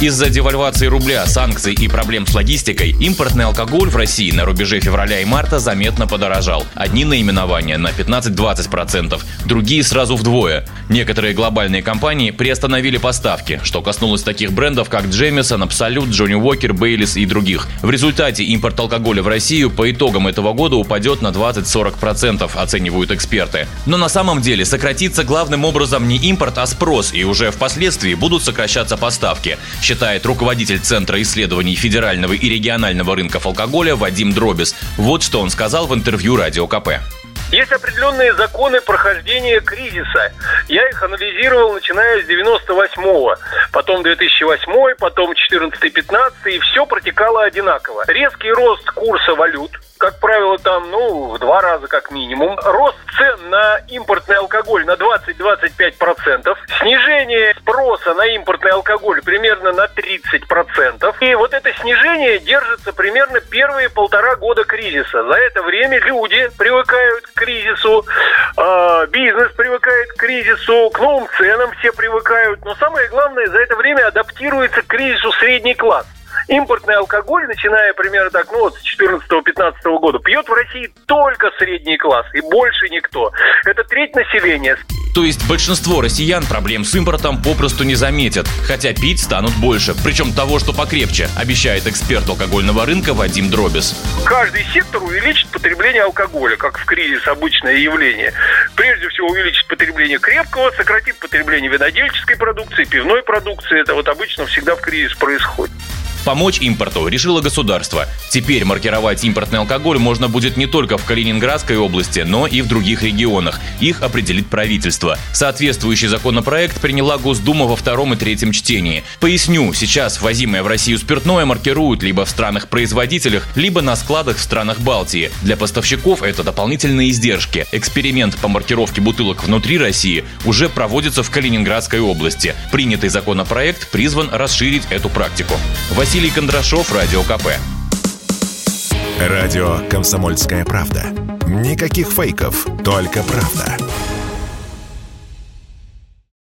Из-за девальвации рубля, санкций и проблем с логистикой импортный алкоголь в России на рубеже февраля и марта заметно подорожал. Одни наименования на 15-20%, другие сразу вдвое. Некоторые глобальные компании приостановили поставки, что коснулось таких брендов, как Джемисон, Абсолют, Джонни Уокер, Бейлис и других. В результате импорт алкоголя в Россию по итогам этого года упадет на 20-40%, оценивают эксперты. Но на самом деле сократится главным образом не импорт, а спрос, и уже впоследствии будут сокращаться поставки считает руководитель Центра исследований федерального и регионального рынков алкоголя Вадим Дробис. Вот что он сказал в интервью Радио КП. Есть определенные законы прохождения кризиса. Я их анализировал, начиная с 98-го, потом 2008 потом 14-15 и все протекало одинаково. Резкий рост курса валют, как правило, там, ну, в два раза как минимум. Рост цен на импортный алкоголь на 20-25%. Снижение спроса на импортный алкоголь примерно на 30%. И вот это снижение держится примерно первые полтора года кризиса. За это время люди привыкают к кризису, э, бизнес привыкает к кризису, к новым ценам все привыкают. Но самое главное, за это время адаптируется к кризису средний класс импортный алкоголь, начиная примерно так, ну вот с 14-15 года, пьет в России только средний класс и больше никто. Это треть населения. То есть большинство россиян проблем с импортом попросту не заметят, хотя пить станут больше, причем того, что покрепче, обещает эксперт алкогольного рынка Вадим Дробис. Каждый сектор увеличит потребление алкоголя, как в кризис обычное явление. Прежде всего увеличит потребление крепкого, сократит потребление винодельческой продукции, пивной продукции. Это вот обычно всегда в кризис происходит. Помочь импорту решило государство. Теперь маркировать импортный алкоголь можно будет не только в Калининградской области, но и в других регионах. Их определит правительство. Соответствующий законопроект приняла Госдума во втором и третьем чтении. Поясню, сейчас ввозимое в Россию спиртное маркируют либо в странах-производителях, либо на складах в странах Балтии. Для поставщиков это дополнительные издержки. Эксперимент по маркировке бутылок внутри России уже проводится в Калининградской области. Принятый законопроект призван расширить эту практику. Василий Кондрашов, Радио КП. Радио «Комсомольская правда». Никаких фейков, только правда.